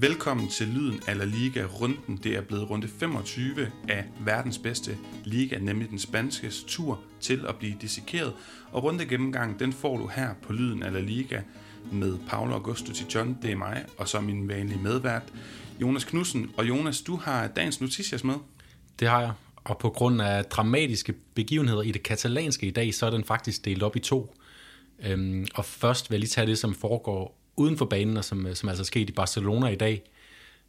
Velkommen til Lyden af La Liga-runden. Det er blevet runde 25 af verdens bedste liga, nemlig den spanske tur til at blive dissekeret. Og runde gennemgang, den får du her på Lyden af La Liga med Paolo Augusto til John, det er mig, og så min vanlige medvært, Jonas Knudsen. Og Jonas, du har dagens noticias med. Det har jeg, og på grund af dramatiske begivenheder i det katalanske i dag, så er den faktisk delt op i to. Øhm, og først vil jeg lige tage det, som foregår uden for banen, og som, øh, som altså er sket i Barcelona i dag.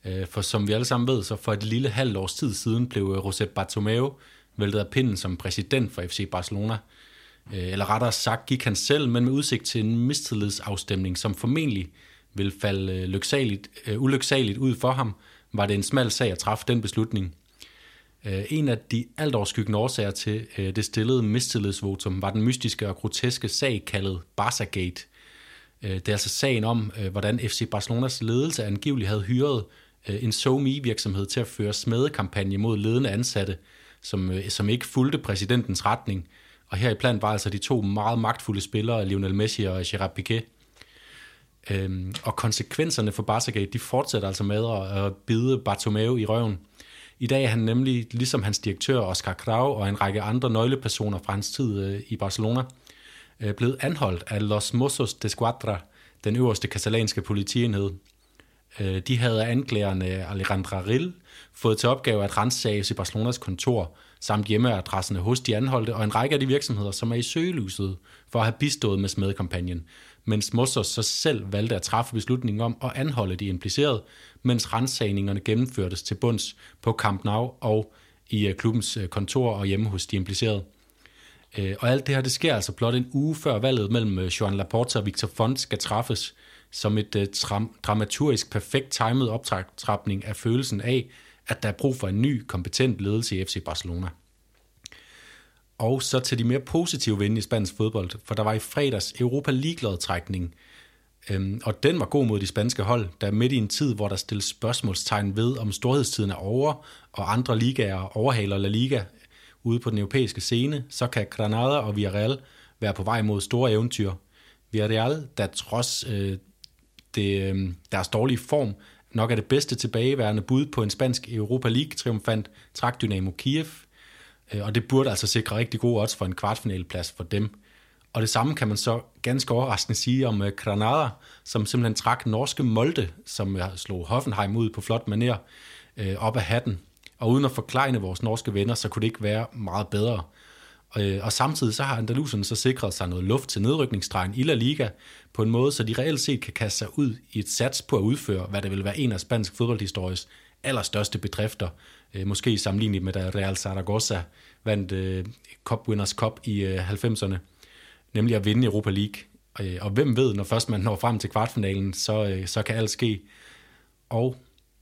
Øh, for som vi alle sammen ved, så for et lille halvt års tid siden blev øh, Josep Bartomeu væltet af pinden som præsident for FC Barcelona. Eller rettere sagt gik han selv, men med udsigt til en mistillidsafstemning, som formentlig vil falde lyksaligt, ulyksaligt ud for ham, var det en smal sag at træffe den beslutning. En af de altoverskyggende årsager til det stillede mistillidsvotum var den mystiske og groteske sag kaldet Barca-gate, Øh, det er altså sagen om, øh, hvordan FC Barcelonas ledelse angiveligt havde hyret øh, en SoMe-virksomhed til at føre smedekampagne mod ledende ansatte, som, som ikke fulgte præsidentens retning. Og her i plan var altså de to meget magtfulde spillere, Lionel Messi og Gerard Piqué. Øhm, og konsekvenserne for Barca de fortsætter altså med at bide Bartomeu i røven. I dag er han nemlig, ligesom hans direktør Oscar Grau og en række andre nøglepersoner fra hans tid i Barcelona – Øh, blevet anholdt af Los Mossos de Squadra, den øverste katalanske politienhed. Øh, de havde anklagerne Alejandra Rill fået til opgave at rensage i Barcelonas kontor, samt hjemmeadresserne hos de anholdte og en række af de virksomheder, som er i søgelyset for at have bistået med smedekampagnen, mens Mossos så selv valgte at træffe beslutningen om at anholde de implicerede, mens rensagningerne gennemførtes til bunds på Camp Nou og i øh, klubbens øh, kontor og hjemme hos de implicerede. Øh, og alt det her, det sker altså blot en uge før valget mellem øh, Joan Laporta og Victor Font skal træffes som et øh, tram- dramaturgisk perfekt timet optrapning af følelsen af, at der er brug for en ny, kompetent ledelse i FC Barcelona. Og så til de mere positive vinde i spansk fodbold, for der var i fredags Europa League-lodtrækning, øhm, og den var god mod de spanske hold, der midt i en tid, hvor der stilles spørgsmålstegn ved, om storhedstiden er over, og andre ligaer overhaler La Liga ude på den europæiske scene, så kan Granada og Villarreal være på vej mod store eventyr. Villarreal, der trods øh, det, øh, deres dårlige form, nok er det bedste tilbageværende bud på en spansk Europa League-triumfant, trak Dynamo Kiev, øh, og det burde altså sikre rigtig gode odds for en kvartfinaleplads for dem. Og det samme kan man så ganske overraskende sige om øh, Granada, som simpelthen trak norske Molde, som øh, slog Hoffenheim ud på flot maner, øh, op af hatten og uden at forklejne vores norske venner, så kunne det ikke være meget bedre. Og, øh, og samtidig så har Andalusien så sikret sig noget luft til nedrykningsstregen i La Liga på en måde, så de reelt set kan kaste sig ud i et sats på at udføre, hvad der vil være en af spansk fodboldhistories allerstørste bedrifter. Øh, måske sammenlignet med da Real Zaragoza vandt øh, Cup Winners Cup i øh, 90'erne, nemlig at vinde Europa League. Øh, og hvem ved, når først man når frem til kvartfinalen, så, øh, så kan alt ske. Og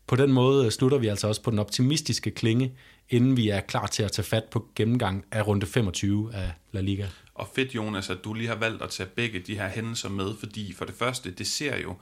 på den måde slutter vi altså også på den optimistiske klinge, inden vi er klar til at tage fat på gennemgang af runde 25 af La Liga. Og fedt, Jonas, at du lige har valgt at tage begge de her hændelser med, fordi for det første, det ser jo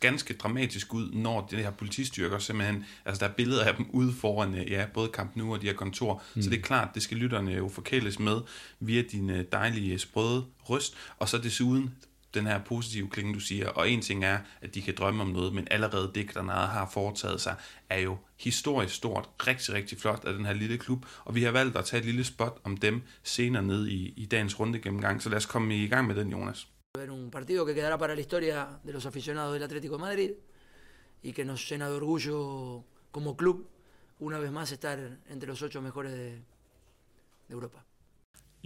ganske dramatisk ud, når de her politistyrker simpelthen, altså der er billeder af dem ude foran, ja, både Camp Nou og de her kontor, mm. så det er klart, det skal lytterne jo forkæles med via din dejlige sprøde røst, og så desuden den her positive klinge, du siger, og en ting er, at de kan drømme om noget, men allerede det, der har foretaget sig, er jo historisk stort, rigtig, rigtig flot af den her lille klub, og vi har valgt at tage et lille spot om dem senere ned i, i dagens runde gennemgang, så lad os komme i gang med den, Jonas. Un partido que quedará para la historia de los aficionados del Atlético de Madrid y que nos llena de orgullo como club una vez más estar entre los ocho mejores de, de Europa.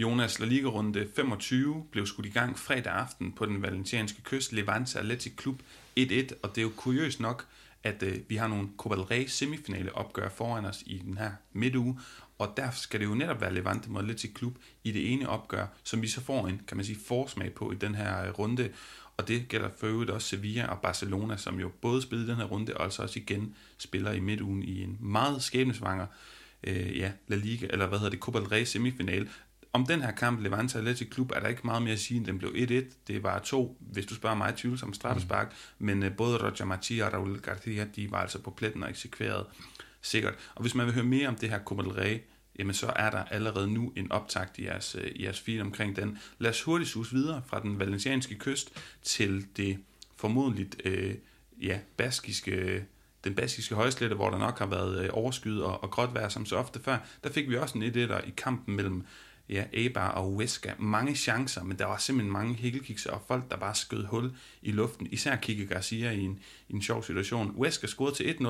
Jonas La Liga-runde 25 blev skudt i gang fredag aften på den valencianske kyst, Levante Athletic Club 1-1, og det er jo kuriøst nok, at øh, vi har nogle Copa del Rey semifinale opgør foran os i den her midtuge, og derfor skal det jo netop være Levante mod Athletic Club i det ene opgør, som vi så får en, kan man sige, forsmag på i den her øh, runde, og det gælder for øvrigt også Sevilla og Barcelona, som jo både spillede den her runde, og altså også igen spiller i midtugen i en meget skæbnesvanger øh, ja, La Liga, eller hvad hedder det, Copa del Rey semifinale, om den her kamp, Levante Athletic Klub, er der ikke meget mere at sige, end den blev 1-1. Det var to, hvis du spørger mig, tvivlsomme straffespark, mm. men uh, både Roger Machia og Raul Garcia, de var altså på pletten og eksekveret sikkert. Og hvis man vil høre mere om det her Copa del Rey, jamen så er der allerede nu en optakt i jeres, uh, i jeres feed omkring den. Lad os hurtigt sus videre fra den valencianske kyst til det formodentligt uh, ja, baskiske den baskiske højslette, hvor der nok har været øh, overskyet og, og gråt vejr som så ofte før, der fik vi også en 1 i kampen mellem ja, Eibar og Huesca. Mange chancer, men der var simpelthen mange hækkelkiks og folk, der bare skød hul i luften. Især Kike Garcia i en, i en sjov situation. Huesca scorede til 1-0.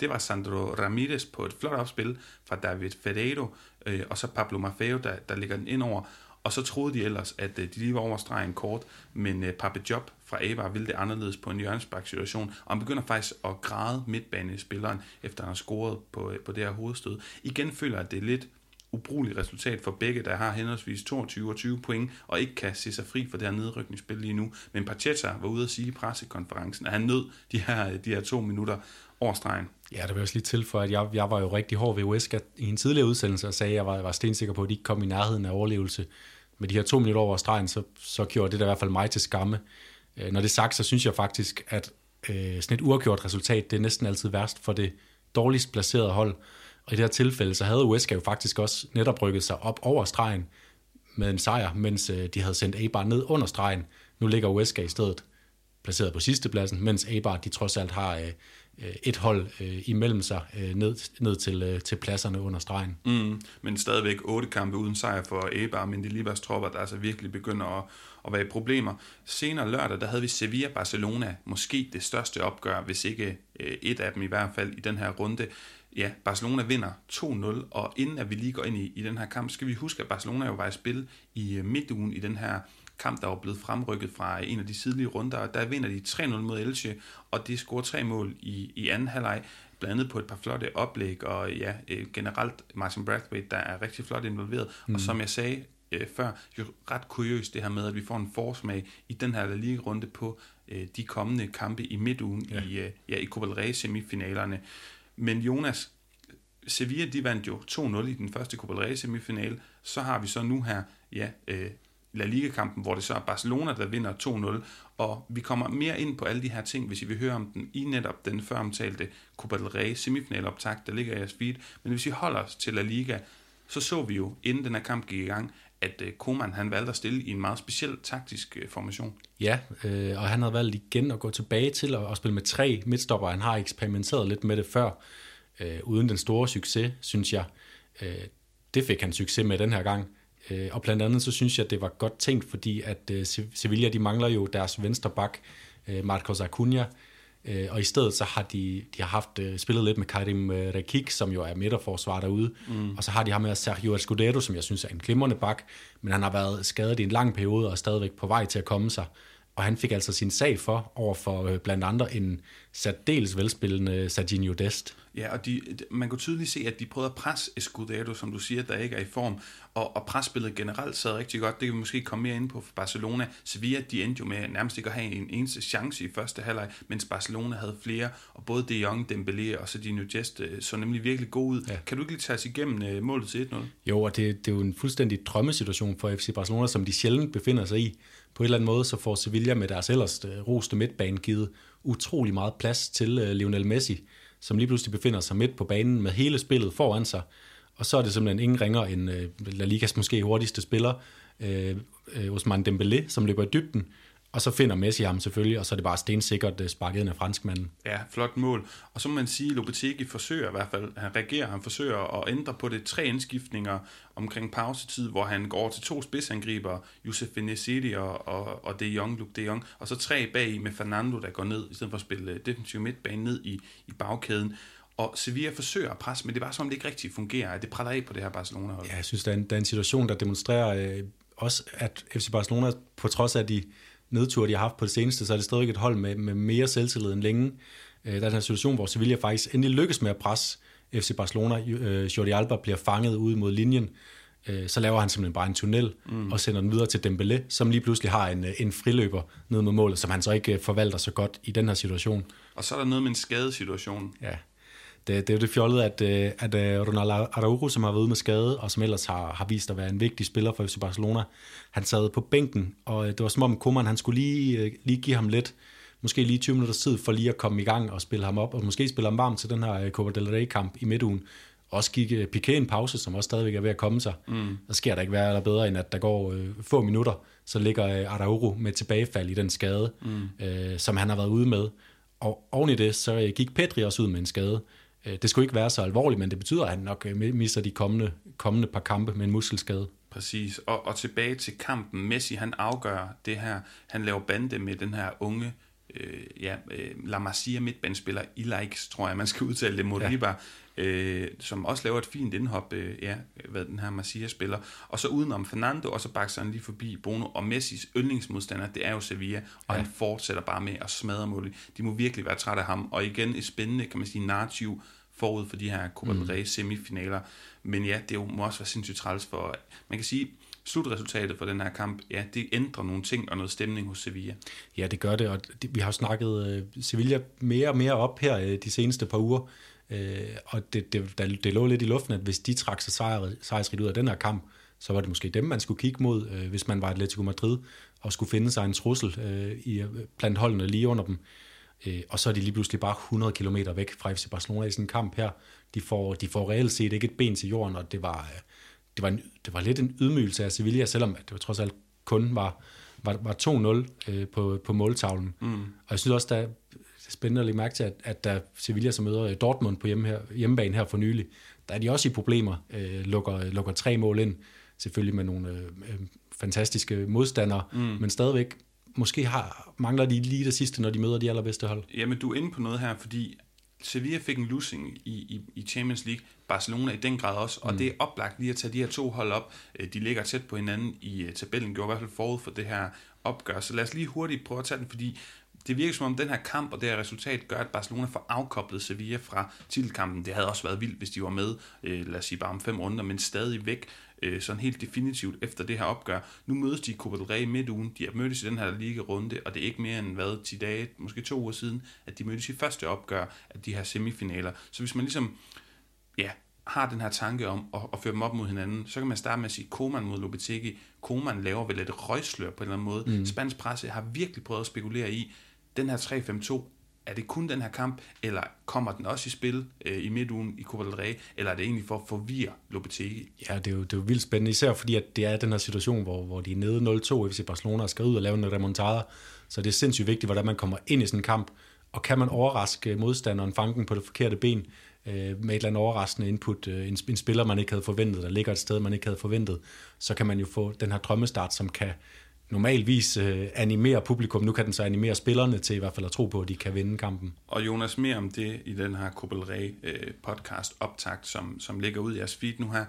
Det var Sandro Ramirez på et flot opspil fra David Ferreiro, øh, og så Pablo Maffeo, der, der ligger den ind over. Og så troede de ellers, at øh, de lige var over stregen kort, men øh, Pape Job fra Eibar ville det anderledes på en hjørnespark-situation, og han begynder faktisk at græde midtbanespilleren, efter han har scoret på, øh, på det her hovedstød. Igen føler jeg, at det er lidt ubrugeligt resultat for begge, der har henholdsvis 22 og 20 point, og ikke kan se sig fri for det her nedrykningsspil lige nu. Men Pacheta var ude at sige i pressekonferencen, at han nød de her, de her to minutter over stregen. Ja, der vil også lige til for, at jeg, jeg var jo rigtig hård ved Uesca i en tidligere udsendelse, og sagde, at jeg var, jeg var stensikker på, at de ikke kom i nærheden af overlevelse. Med de her to minutter over stregen, så, så gjorde det der i hvert fald mig til skamme. Øh, når det er sagt, så synes jeg faktisk, at øh, sådan et uafgjort resultat, det er næsten altid værst for det dårligst placerede hold. Og i det her tilfælde, så havde Huesca jo faktisk også netop rykket sig op over stregen med en sejr, mens øh, de havde sendt Eibar ned under stregen. Nu ligger Huesca i stedet placeret på sidste pladsen, mens Eibar de trods alt har øh, øh, et hold øh, imellem sig øh, ned, ned til, øh, til pladserne under stregen. Mm, men stadigvæk otte kampe uden sejr for Eibar, men de Libas tropper, der altså virkelig begynder at, at være i problemer. Senere lørdag, der havde vi Sevilla-Barcelona, måske det største opgør, hvis ikke øh, et af dem i hvert fald i den her runde. Ja, Barcelona vinder 2-0, og inden at vi lige går ind i, i den her kamp, skal vi huske, at Barcelona jo var i spil i øh, midtugen i den her kamp, der var blevet fremrykket fra en af de tidlige runder, og der vinder de 3-0 mod Elche, og de scorer tre mål i, i anden halvleg, blandt andet på et par flotte oplæg, og ja, øh, generelt Martin Brathwaite, der er rigtig flot involveret, mm. og som jeg sagde øh, før, jo ret kuriøst det her med, at vi får en forsmag i den her lige runde på øh, de kommende kampe i midtugen ja. i, øh, ja, i Copa del Rey semifinalerne. Men Jonas, Sevilla de vandt jo 2-0 i den første Copa del Rey semifinale, så har vi så nu her, ja, øh, La Liga-kampen, hvor det så er Barcelona, der vinder 2-0, og vi kommer mere ind på alle de her ting, hvis I vil høre om den i netop den før omtalte Copa del Rey semifinaloptag, der ligger i jeres feed. Men hvis vi holder os til La Liga, så så vi jo, inden den her kamp gik i gang, at øh, Koman han valgte at stille i en meget speciel taktisk øh, formation. Ja, øh, og han havde valgt igen at gå tilbage til at, at spille med tre midtstopper. Han har eksperimenteret lidt med det før, øh, uden den store succes, synes jeg. Øh, det fik han succes med den her gang. Øh, og blandt andet så synes jeg, at det var godt tænkt, fordi at øh, Sevilla de mangler jo deres venstre bak, øh, Marcos Acuna, og i stedet så har de, de har haft spillet lidt med Karim Rekik, som jo er midterforsvar derude, mm. og så har de ham med Sergio Escudero, som jeg synes er en glimrende bak, men han har været skadet i en lang periode og er stadigvæk på vej til at komme sig. Og han fik altså sin sag for over for blandt andre en særdeles velspillende Serginho Dest. Ja, og de, man kunne tydeligt se, at de prøvede at presse Escudero, som du siger, der ikke er i form, og, og presspillet generelt sad rigtig godt. Det kan vi måske komme mere ind på for Barcelona. Sevilla, de endte jo med nærmest ikke at have en eneste chance i første halvleg, mens Barcelona havde flere, og både De Jong, Dembélé og Sergio Jest øh, så nemlig virkelig god ud. Ja. Kan du ikke lige tage os igennem øh, målet til 1-0? Jo, og det, det er jo en fuldstændig drømmesituation for FC Barcelona, som de sjældent befinder sig i. På en eller anden måde, så får Sevilla med deres ellers øh, roste midtbane givet utrolig meget plads til øh, Lionel Messi, som lige pludselig befinder sig midt på banen med hele spillet foran sig. Og så er det simpelthen ingen ringer end øh, La Ligas måske hurtigste spiller, øh, øh, Osman Dembélé, som løber i dybden. Og så finder Messi ham selvfølgelig, og så er det bare stensikkert øh, sparket ind af franskmanden. Ja, flot mål. Og så må man sige, at Lopetegi forsøger i hvert fald, han reagerer, han forsøger at ændre på det tre indskiftninger omkring pausetid, hvor han går til to spidsangriber, Youssef Benesidi og, og, og De Jong, Luke De Jong, og så tre bag med Fernando, der går ned, i stedet for at spille defensiv midtbane ned i, i bagkæden. Og Sevilla forsøger at presse, men det er bare som om det ikke rigtig fungerer, at det prætter af på det her Barcelona-hold. Ja, jeg synes, der er en, der er en situation, der demonstrerer øh, også, at FC Barcelona, på trods af de nedture, de har haft på det seneste, så er det stadig et hold med, med mere selvtillid end længe. Øh, der er en situation, hvor Sevilla faktisk endelig lykkes med at presse FC Barcelona. Øh, Jordi Alba bliver fanget ud mod linjen, øh, så laver han simpelthen bare en tunnel mm. og sender den videre til Dembélé, som lige pludselig har en, en friløber ned mod målet, som han så ikke forvalter så godt i den her situation. Og så er der noget med en skadesituation. Ja det, det er jo det fjollede, at, øh, at øh, Ronaldo Araujo, som har været ude med skade, og som ellers har, har vist at være en vigtig spiller for FC Barcelona, han sad på bænken, og det var som om Koeman, han skulle lige, lige give ham lidt, måske lige 20 minutter tid for lige at komme i gang og spille ham op, og måske spille ham varm til den her Copa del Rey-kamp i midtugen. Også gik Piqué en pause, som også stadigvæk er ved at komme sig. Mm. Der sker der ikke værre eller bedre, end at der går øh, få minutter, så ligger øh, Araujo med tilbagefald i den skade, mm. øh, som han har været ude med. og oven i det, så øh, gik Petri også ud med en skade. Øh, det skulle ikke være så alvorligt, men det betyder, at han nok øh, mister de kommende, kommende par kampe med en muskelskade. Præcis, og, og tilbage til kampen. Messi, han afgør det her. Han laver bande med den her unge øh, ja, øh, La Masia midtbanespiller, Ilaix, tror jeg, man skal udtale det, Moriba, ja. Øh, som også laver et fint indhop, øh, ja, hvad den her Masia spiller. Og så udenom Fernando, og så bakser han lige forbi Bono, og Messis yndlingsmodstander, det er jo Sevilla, og ja. han fortsætter bare med at smadre målet. De må virkelig være trætte af ham, og igen et spændende, kan man sige, narrativ forud for de her Copa del Rey semifinaler. Men ja, det må også være sindssygt træls for, man kan sige, slutresultatet for den her kamp, ja, det ændrer nogle ting og noget stemning hos Sevilla. Ja, det gør det, og det, vi har snakket uh, Sevilla mere og mere op her uh, de seneste par uger, uh, og det, det, der, det lå lidt i luften, at hvis de trak sig sejr, sejrsrigt ud af den her kamp, så var det måske dem, man skulle kigge mod, uh, hvis man var Atletico Madrid, og skulle finde sig en trussel uh, i, blandt holdene lige under dem. Uh, og så er de lige pludselig bare 100 km væk fra FC Barcelona i sådan en kamp her. De får, de får reelt set ikke et ben til jorden, og det var, det var, en, det var lidt en ydmygelse af Sevilla, selvom det var trods alt kun var, var, var 2-0 øh, på, på måltavlen. Mm. Og jeg synes også, der er spændende at lægge mærke til, at, at da Sevilla så møder Dortmund på hjemme her, hjemmebane her for nylig, der er de også i problemer, øh, lukker, lukker tre mål ind, selvfølgelig med nogle øh, øh, fantastiske modstandere, mm. men stadigvæk måske har, mangler de lige det sidste, når de møder de allerbedste hold. Jamen, du er inde på noget her, fordi Sevilla fik en losing i, i, i Champions League, Barcelona i den grad også, og mm. det er oplagt lige at tage de her to hold op. Øh, de ligger tæt på hinanden i tabellen, gjorde i hvert fald forud for det her opgør. Så lad os lige hurtigt prøve at tage den, fordi det virker som om den her kamp og det her resultat gør, at Barcelona får afkoblet Sevilla fra titelkampen. Det havde også været vildt, hvis de var med, øh, lad os sige bare om fem runder, men stadig væk øh, sådan helt definitivt efter det her opgør. Nu mødes de i Copa del Rey midt ugen. De har mødtes i den her liga-runde, og det er ikke mere end hvad, 10 dage, måske to uger siden, at de mødtes i første opgør af de her semifinaler. Så hvis man ligesom ja, har den her tanke om at, at føre dem op mod hinanden, så kan man starte med at sige Koman mod Lopetegi. Koman laver vel et røgslør på en eller anden måde. Mm. Spansk presse har virkelig prøvet at spekulere i, den her 3-5-2, er det kun den her kamp, eller kommer den også i spil øh, i midtugen i Copa del Rey, eller er det egentlig for at forvirre Lopetegi? Ja, det er, jo, det er jo vildt spændende, især fordi at det er den her situation, hvor, hvor de er nede 0-2 FC Barcelona og skal ud og lave en remontada, så det er sindssygt vigtigt, hvordan man kommer ind i sådan en kamp, og kan man overraske modstanderen, fanken på det forkerte ben, øh, med et eller andet overraskende input, øh, en, en spiller, man ikke havde forventet, der ligger et sted, man ikke havde forventet, så kan man jo få den her drømmestart, som kan normalvis øh, animere publikum. Nu kan den så animere spillerne til i hvert fald at tro på, at de kan vinde kampen. Og Jonas, mere om det i den her Copa øh, podcast optakt, som, som ligger ud i jeres feed nu her.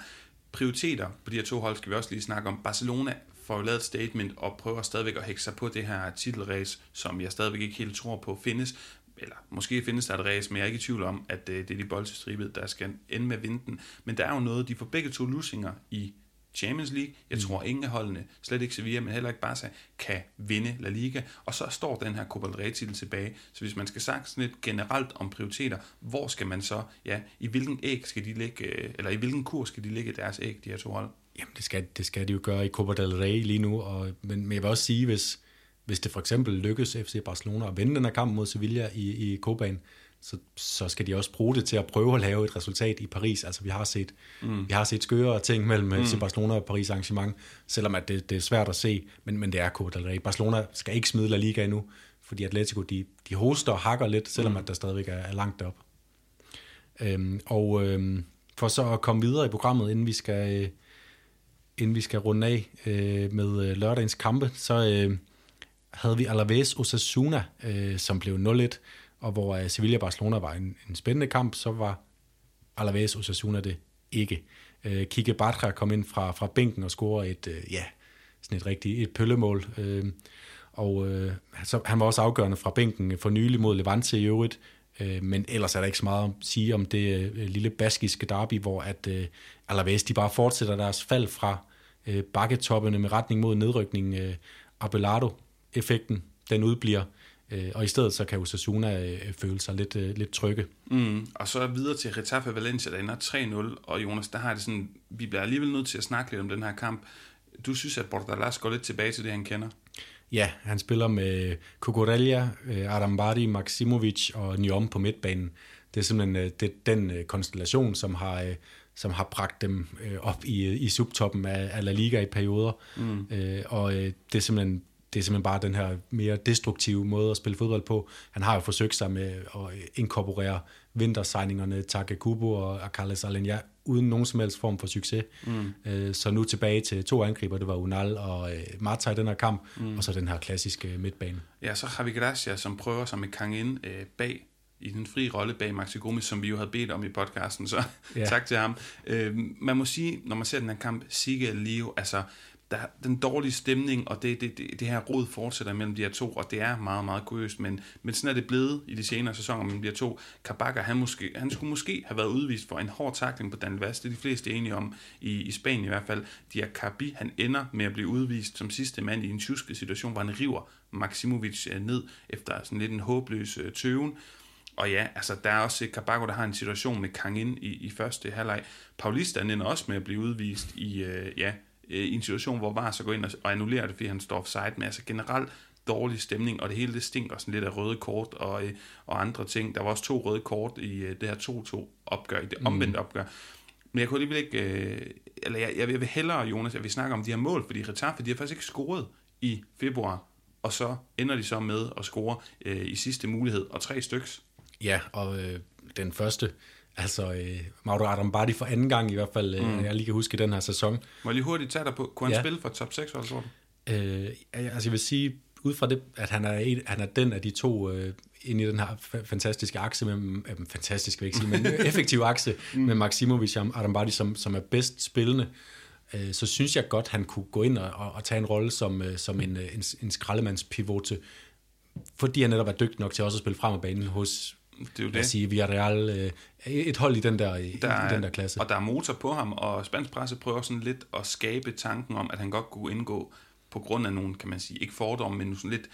Prioriteter på de her to hold skal vi også lige snakke om. Barcelona får jo lavet et statement og prøver stadigvæk at hække sig på det her titelrace, som jeg stadigvæk ikke helt tror på findes. Eller måske findes der et race, men jeg er ikke i tvivl om, at øh, det er de boldstribede, der skal ende med vinden. Men der er jo noget, de får begge to lusinger i Champions League. Jeg mm. tror, ingen af holdene, slet ikke Sevilla, men heller ikke Barca, kan vinde La Liga. Og så står den her Copa del Rey titel tilbage. Så hvis man skal sagt sådan lidt generelt om prioriteter, hvor skal man så, ja, i hvilken æg skal de ligge, øh, eller i hvilken kurs skal de ligge deres æg, de her to hold? Jamen, det skal, det skal de jo gøre i Copa del Rey lige nu. Og, men, men jeg vil også sige, hvis, hvis det for eksempel lykkes FC Barcelona at vinde den her kamp mod Sevilla i, i Copaen, så, så skal de også bruge det til at prøve at lave et resultat i Paris. Altså vi har set, mm. vi har set skøre ting mellem mm. Barcelona og Paris arrangement, selvom at det, det er svært at se, men, men det er Copa del Rey. Barcelona skal ikke smide La Liga endnu, fordi Atletico de, de hoster og hakker lidt, selvom mm. at der stadigvæk er, er langt op. Øhm, og øhm, for så at komme videre i programmet, inden vi skal, øh, inden vi skal runde af øh, med øh, lørdagens kampe, så øh, havde vi Alaves Osasuna, øh, som blev 0-1 og hvor uh, Sevilla Barcelona var en, en spændende kamp, så var Alaves Osasuna det ikke. Uh, Kike Bartra kom ind fra, fra bænken og scorede et, uh, ja, sådan et rigtigt et pøllemål. Uh, og uh, så, han var også afgørende fra bænken for nylig mod Levante i øvrigt, uh, men ellers er der ikke så meget at sige om det uh, lille baskiske derby, hvor at uh, Alaves de bare fortsætter deres fald fra uh, bakketoppene med retning mod nedrykning. Uh, Abelardo-effekten, den udbliver. Øh, og i stedet så kan Osasuna øh, føle sig lidt, øh, lidt trygge. Mm, og så videre til Retafe Valencia, der ender 3-0, og Jonas, der har det sådan, vi bliver alligevel nødt til at snakke lidt om den her kamp. Du synes, at Bordalas går lidt tilbage til det, han kender? Ja, han spiller med Cucurella, Arambari, Maksimovic og Nyom på midtbanen. Det er simpelthen det, den konstellation, som har, som har bragt dem op i, i subtoppen af, af La Liga i perioder. Mm. Og det er simpelthen det er simpelthen bare den her mere destruktive måde at spille fodbold på. Han har jo forsøgt sig med at inkorporere vintersigningerne Take Kubo og Carles Alenia uden nogen som helst form for succes. Mm. Øh, så nu tilbage til to angriber, det var Unal og øh, Marta i den her kamp, mm. og så den her klassiske midtbane. Ja, så har vi Gracia, som prøver sig med Kang ind øh, bag i den frie rolle bag Maxi Gomes, som vi jo havde bedt om i podcasten, så ja. tak til ham. Øh, man må sige, når man ser den her kamp, Sige Leo, altså der, den dårlige stemning, og det, det, det, det her rod fortsætter mellem de her to, og det er meget, meget kuriøst, men, men sådan er det blevet i de senere sæsoner mellem de her to. Kabaka, han, måske, han skulle måske have været udvist for en hård takling på Dan Vaz, det er de fleste enige om, i, i Spanien i hvert fald. Diakabi, han ender med at blive udvist som sidste mand i en tjuske situation, hvor han river Maximovic øh, ned efter sådan lidt en håbløs øh, tøven. Og ja, altså der er også Kabako, der har en situation med Kangin i, i første halvleg. Paulista ender også med at blive udvist i, øh, ja, øh, i en situation, hvor VAR så går ind og, og annullerer det, fordi han står offside, men altså generelt dårlig stemning, og det hele det stinker sådan lidt af røde kort og, øh, og andre ting. Der var også to røde kort i øh, det her 2-2 opgør, i det mm. omvendte opgør. Men jeg kunne alligevel ikke, øh, eller jeg, jeg vil hellere, Jonas, at vi snakker om de her mål, fordi Retaffe, de har faktisk ikke scoret i februar, og så ender de så med at score øh, i sidste mulighed, og tre styks. Ja, og øh, den første, Altså, øh, Mauro Arambadi for anden gang i hvert fald, øh, mm. jeg lige kan huske den her sæson. Må jeg lige hurtigt tage dig på, kunne han ja. spille for top 6 hold, tror du? Øh, altså, jeg vil sige, ud fra det, at han er, en, han er den af de to øh, ind i den her fantastiske akse, med, øh, fantastisk vil jeg ikke sige, men effektiv akse mm. med Maximovic og Arambadi, som, som er bedst spillende, øh, så synes jeg godt, han kunne gå ind og, og, og tage en rolle som, øh, som en, øh, en, en skraldemandspivote, fordi han netop er dygtig nok til også at spille frem af banen hos det er jo det. sige, Villarreal, øh, et hold i den der, i, der er, i den der klasse. Og der er motor på ham, og spansk presse prøver sådan lidt at skabe tanken om, at han godt kunne indgå på grund af nogle, kan man sige, ikke fordomme, men sådan lidt,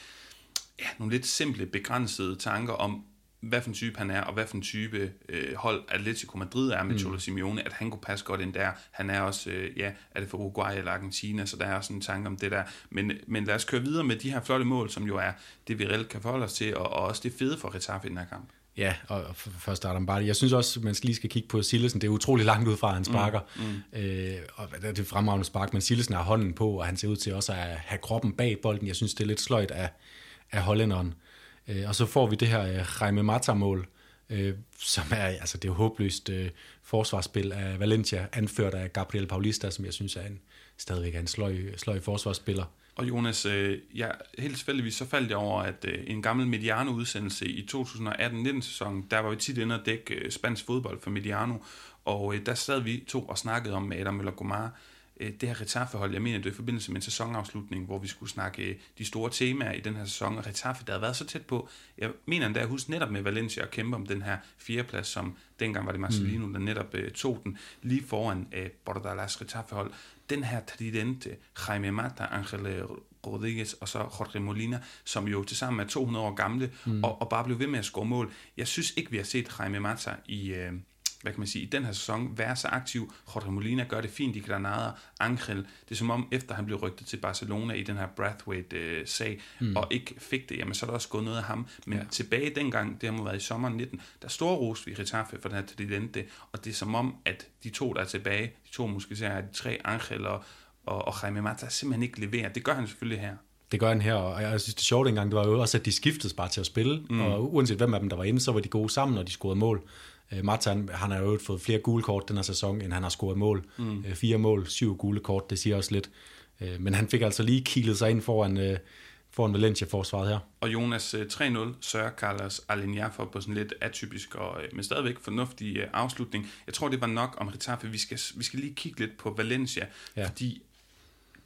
ja, nogle lidt simple, begrænsede tanker om, hvad for en type han er, og hvad for en type øh, hold Atletico Madrid er med mm. Cholo Simeone, at han kunne passe godt ind der. Han er også, øh, ja, er det for Uruguay eller Argentina, så der er også en tanke om det der. Men, men lad os køre videre med de her flotte mål, som jo er det, vi reelt kan forholde os til, og, og også det fede for Retaffe i den her kamp. Ja, og først Adam Barty. Jeg synes også, man lige skal kigge på Sillesen. Det er utrolig langt ud fra, at han sparker. Mm, mm. Øh, og det er fremragende spark, men Sillesen har hånden på, og han ser ud til også at have kroppen bag bolden. Jeg synes, det er lidt sløjt af, af hollænderen. Øh, og så får vi det her øh, Jaime Mata-mål, øh, som er, altså det er håbløst øh, forsvarsspil af Valencia, anført af Gabriel Paulista, som jeg synes er en, stadigvæk er en sløj, sløj forsvarsspiller. Og Jonas, øh, jeg, helt tilfældigvis så faldt jeg over, at øh, en gammel Mediano-udsendelse i 2018-19-sæsonen, der var vi tit inde og dække øh, spansk fodbold for Mediano, og øh, der sad vi to og snakkede om Adam Møller Gomar, øh, det her Retaffe-hold, jeg mener det er i forbindelse med en sæsonafslutning, hvor vi skulle snakke øh, de store temaer i den her sæson, og Retaffe, der havde været så tæt på, jeg mener endda, jeg husker netop med Valencia at kæmpe om den her fjerdeplads, som dengang var det Marcelino, mm. der netop øh, tog den lige foran øh, Bordalas Retaffe-hold. Den her tridente, Jaime Mata, Angel Rodriguez og så Jorge Molina, som jo til sammen er 200 år gamle, mm. og, og bare blev ved med at score mål. Jeg synes ikke, vi har set Jaime Mata i... Øh, hvad kan man sige, i den her sæson være så aktiv. Jorge Molina gør det fint i Granada. Angel, det er som om, efter han blev rygtet til Barcelona i den her Brathwaite-sag, mm. og ikke fik det, jamen så er der også gået noget af ham. Men ja. tilbage dengang, det har må været i sommeren 19, der står ros ved Retaffe for den her Tridente, og det er som om, at de to, der er tilbage, de to måske ser, de tre Angel og, og, og Jaime Mata simpelthen ikke leverer. Det gør han selvfølgelig her. Det gør han her, og jeg synes, det sjovt engang, det var jo også, at de skiftede bare til at spille, mm. og uanset hvem af dem, der var inde, så var de gode sammen, og de scorede mål. Uh, Martin, han har jo fået flere gule kort den her sæson, end han har scoret mål. Mm. Uh, fire mål, syv gule kort, det siger også lidt. Uh, men han fik altså lige kilet sig ind foran, uh, foran Valencia-forsvaret her. Og Jonas 3-0 sørger Carlos Alenia for på sådan lidt atypisk, og, men stadigvæk fornuftig afslutning. Jeg tror, det var nok om Retaffe. Vi skal, vi skal lige kigge lidt på Valencia, ja. fordi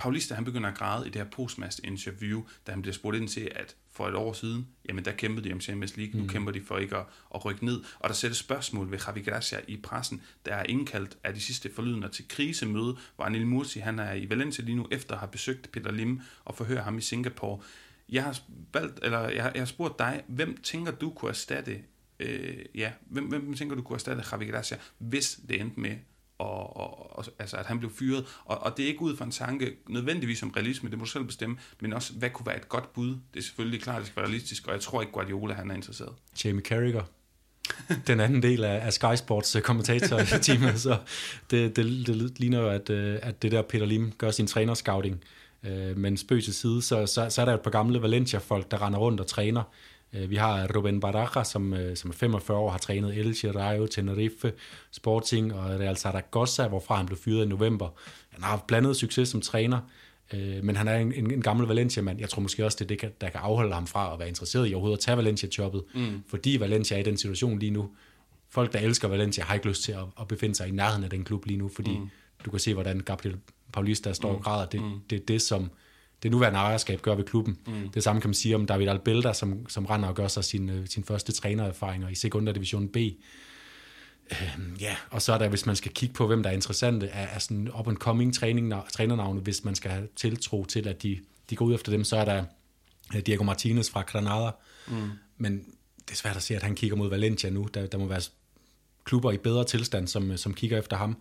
Paulista han begynder at græde i det her postmatch-interview, da han bliver spurgt ind til, at for et år siden, jamen der kæmpede de om Champions League, nu mm. kæmper de for ikke at, at rykke ned, og der sættes spørgsmål ved Javi Gracia i pressen, der er indkaldt af de sidste forlydende til krisemøde, hvor Anil Mursi, han er i Valencia lige nu, efter at have besøgt Peter Lim og forhøre ham i Singapore. Jeg har, valgt, eller jeg, jeg har spurgt dig, hvem tænker du kunne erstatte øh, ja, hvem, hvem tænker du kunne erstatte Javi Gracia, hvis det endte med og, og, og altså, at han blev fyret. Og, og det er ikke ud fra en tanke nødvendigvis om realisme, det må du selv bestemme, men også, hvad kunne være et godt bud? Det er selvfølgelig klart, det skal være realistisk, og jeg tror ikke, Guardiola han er interesseret. Jamie Carragher. den anden del af, af Sky Sports øh, kommentator-teamet, så det, det, det ligner jo, at, øh, at det der Peter Lim gør sin trænerscouting, Øh, men spøg til side, så, så, så er der et par gamle Valencia-folk, der render rundt og træner. Øh, vi har Ruben Baraja, som, øh, som er 45 år, har trænet Elche, Rayo, Tenerife, Sporting og Real Zaragoza, hvorfra han blev fyret i november. Han har blandet succes som træner, øh, men han er en, en, en gammel Valencia-mand. Jeg tror måske også, det er det, der kan afholde ham fra at være interesseret i overhovedet at tage Valencia-jobbet, mm. fordi Valencia er i den situation lige nu. Folk, der elsker Valencia, har ikke lyst til at, at befinde sig i nærheden af den klub lige nu, fordi mm. du kan se, hvordan Gabriel Paulista står mm. og græder. Det, mm. det er det, som det nuværende ejerskab gør ved klubben. Mm. Det samme kan man sige om David Albelda, som, som render og gør sig sin, øh, sin første trænererfaringer i Segunda Division B. Øhm, ja, og så er der, hvis man skal kigge på, hvem der er interessante, er, er sådan up-and-coming trænernavne, hvis man skal have tiltro til, at de, de går ud efter dem, så er der øh, Diego Martinez fra Granada. Mm. Men det er svært at se, at han kigger mod Valencia nu. Der, der må være klubber i bedre tilstand, som, som kigger efter ham.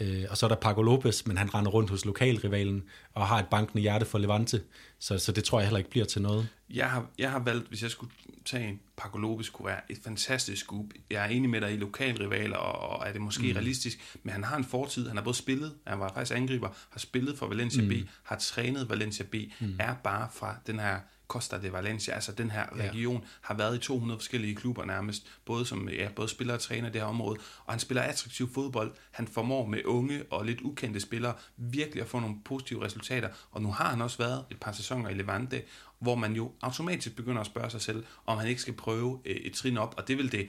Øh, og så er der Paco Lopez, men han render rundt hos lokalrivalen og har et bankende hjerte for Levante, så, så det tror jeg heller ikke bliver til noget. Jeg har, jeg har valgt, hvis jeg skulle tage en, Paco Lopez kunne være et fantastisk scoop. Jeg er enig med dig i lokalrivaler, og, og er det måske mm. realistisk, men han har en fortid, han har både spillet, han var faktisk angriber, har spillet for Valencia mm. B, har trænet Valencia B, mm. er bare fra den her Costa de Valencia, altså den her region, ja. har været i 200 forskellige klubber nærmest, både som ja, både spiller og træner i det her område, og han spiller attraktiv fodbold. Han formår med unge og lidt ukendte spillere virkelig at få nogle positive resultater, og nu har han også været et par sæsoner i Levante, hvor man jo automatisk begynder at spørge sig selv, om han ikke skal prøve øh, et trin op, og det vil det